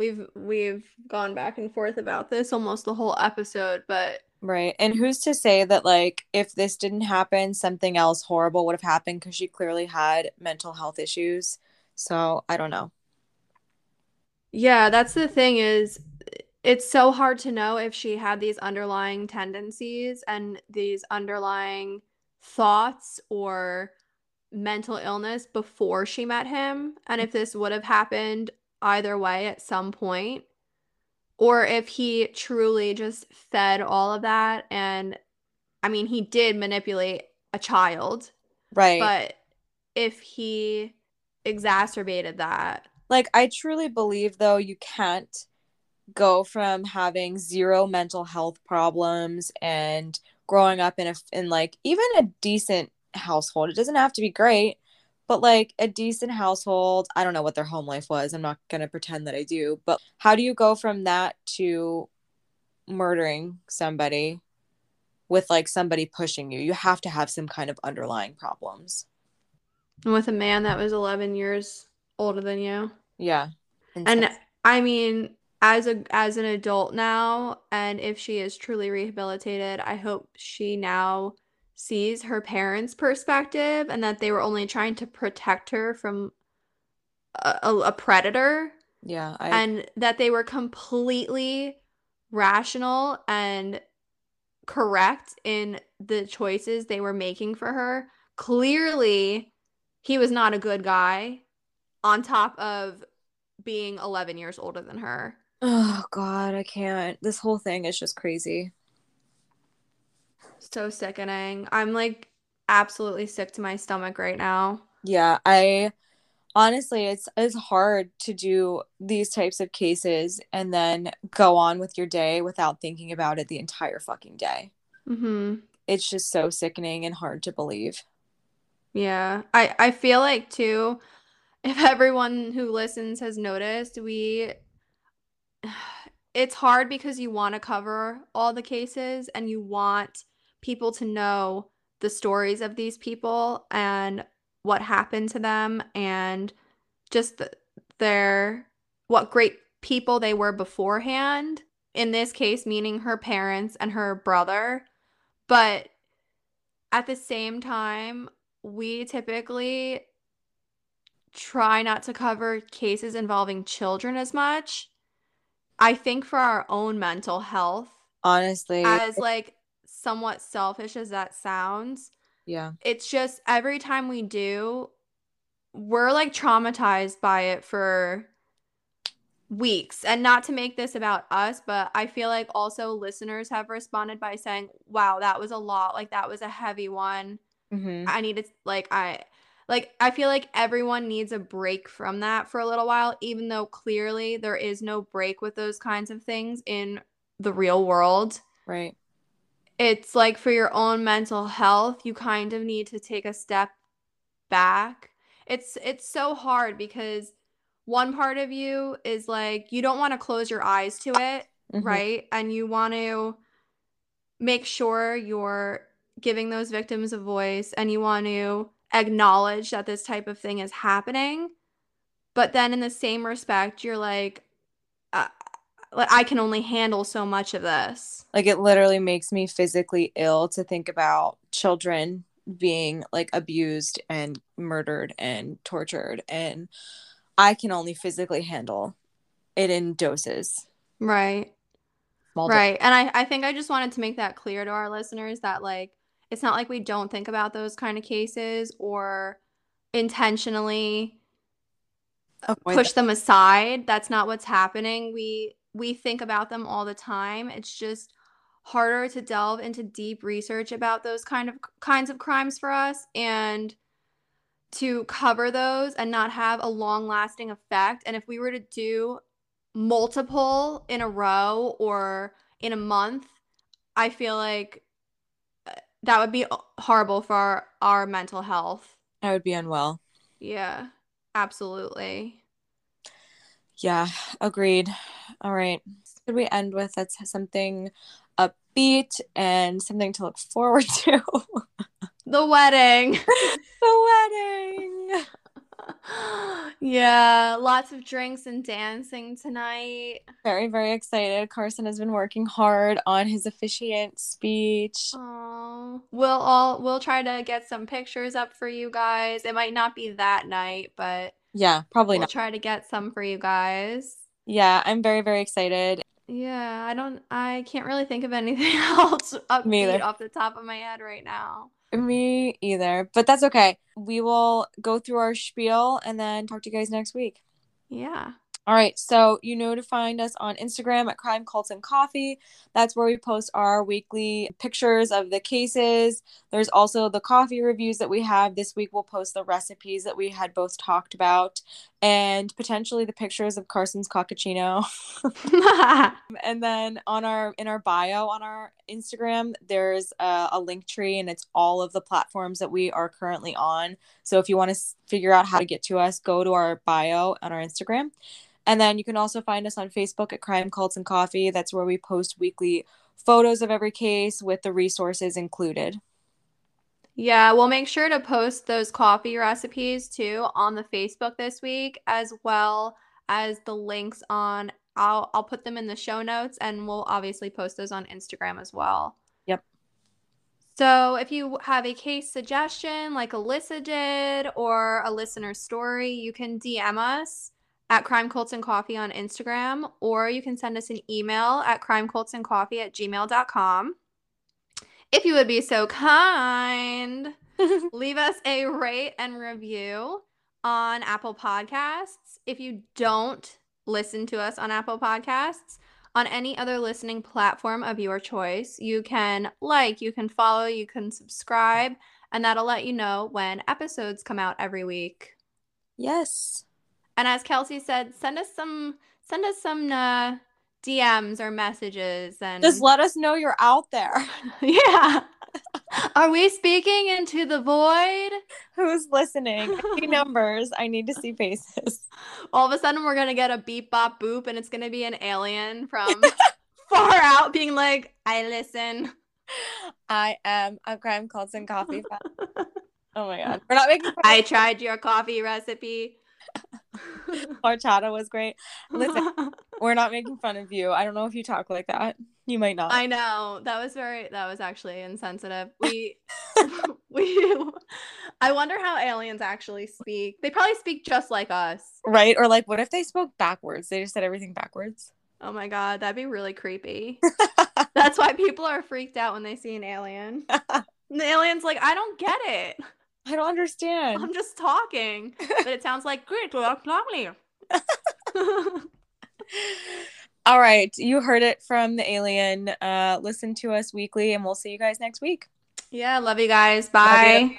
we've we've gone back and forth about this almost the whole episode, but Right. And who's to say that, like, if this didn't happen, something else horrible would have happened because she clearly had mental health issues. So I don't know. Yeah, that's the thing is it's so hard to know if she had these underlying tendencies and these underlying thoughts or mental illness before she met him and if this would have happened either way at some point or if he truly just fed all of that and I mean he did manipulate a child. Right. But if he exacerbated that. Like I truly believe though you can't go from having zero mental health problems and growing up in a in like even a decent household. It doesn't have to be great, but like a decent household i don't know what their home life was i'm not going to pretend that i do but how do you go from that to murdering somebody with like somebody pushing you? You have to have some kind of underlying problems. And with a man that was 11 years older than you? Yeah. And i mean as a as an adult now and if she is truly rehabilitated i hope she now sees her parents' perspective and that they were only trying to protect her from a, a predator. Yeah. I... And that they were completely rational and correct in the choices they were making for her. Clearly, he was not a good guy on top of being 11 years older than her. Oh, God, I can't. This whole thing is just crazy so sickening. I'm like absolutely sick to my stomach right now. Yeah, I honestly it's it's hard to do these types of cases and then go on with your day without thinking about it the entire fucking day. hmm It's just so sickening and hard to believe. Yeah. I I feel like too if everyone who listens has noticed, we it's hard because you want to cover all the cases and you want people to know the stories of these people and what happened to them and just the, their what great people they were beforehand in this case meaning her parents and her brother. But at the same time we typically try not to cover cases involving children as much. I think for our own mental health honestly as like somewhat selfish as that sounds, yeah. It's just every time we do, we're like traumatized by it for weeks. And not to make this about us, but I feel like also listeners have responded by saying, wow, that was a lot. Like, that was a heavy one. Mhm. I needed, like, I. Like, I feel like everyone needs a break from that for a little while, even though clearly there is no break with those kinds of things in the real world. Right. It's like for your own mental health, you kind of need to take a step back. It's it's so hard because one part of you is like you don't want to close your eyes to it, Mhm. right? And you want to make sure you're giving those victims a voice and you want to acknowledge that this type of thing is happening. But then in the same respect, you're like I can only handle so much of this. Like it literally makes me physically ill to think about children being like abused and murdered and tortured and I can only physically handle it in doses. Right. Doses. Right. And I, I think I just wanted to make that clear to our listeners that like it's not like we don't think about those kind of cases or intentionally Avoid push them aside. That's not what's happening. We we think about them all the time. It's just harder to delve into deep research about those kind of kinds of crimes for us and to cover those and not have a long lasting effect. And if we were to do multiple in a row or in a month, I feel like uh, that would be horrible for our, our mental health. I would be unwell. Yeah, absolutely. Yeah, agreed. All right. Could we end with that's something upbeat and something to look forward to? The wedding. the wedding. yeah, lots of drinks and dancing tonight. Very, very excited. Carson has been working hard on his officiant speech. Oh, we'll all we'll try to get some pictures up for you guys. It might not be that night, but Yeah, probably we'll not. try to get some for you guys. Yeah, I'm very, very excited. Yeah, I don't I can't really think of anything else Me either. off the top of my head right now. Me either, but that's okay. We will go through our spiel and then talk to you guys next week. Yeah. All right, so you know to find us on Instagram at Crime Cults and Coffee. That's where we post our weekly pictures of the cases. There's also the coffee reviews that we have. This week we'll post the recipes that we had both talked about and potentially the pictures of Carson's cappuccino. and then on our in our bio on our Instagram, there's a, a link tree and it's all of the platforms that we are currently on. So if you want to s- figure out how to get to us, go to our bio on our Instagram. And then you can also find us on Facebook at Crime Cults and Coffee. That's where we post weekly photos of every case with the resources included. Yeah, we'll make sure to post those coffee recipes too on the Facebook this week, as well as the links on. I'll I'll put them in the show notes, and we'll obviously post those on Instagram as well. Yep. So if you have a case suggestion, like Alyssa did, or a listener story, you can DM us at Crime Cults and Coffee on Instagram, or you can send us an email at crimecultsandcoffee at gmail.com. If you would be so kind, leave us a rate and review on Apple Podcasts. If you don't listen to us on Apple Podcasts, on any other listening platform of your choice, you can like, you can follow, you can subscribe, and that'll let you know when episodes come out every week. yes. And as Kelsey said, send us some send us some uh, DMs or messages and Just let us know you're out there. yeah. Are we speaking into the void? Who's listening? I numbers. I need to see faces. All of a sudden, we're gonna get a beep bop boop, and it's gonna be an alien from far out being like, "I listen." I am a Crime Cults and Coffee fan. Oh my god. We're not making I tried your coffee recipe. horchata was great. Listen, we're not making fun of you. I don't know if you talk like that. You might not. I know that was very that was actually insensitive. We we I wonder how aliens actually speak. They probably speak just like us. right? Or like what if they spoke backwards? They just said everything backwards. Oh my god, that'd be really creepy. That's why people are freaked out when they see an alien. The alien's like, I don't get it. I don't understand. I'm just talking, but it sounds like great. All right, you heard it from the alien. Uh, listen to us weekly, and we'll see you guys next week. Yeah, love you guys. Bye.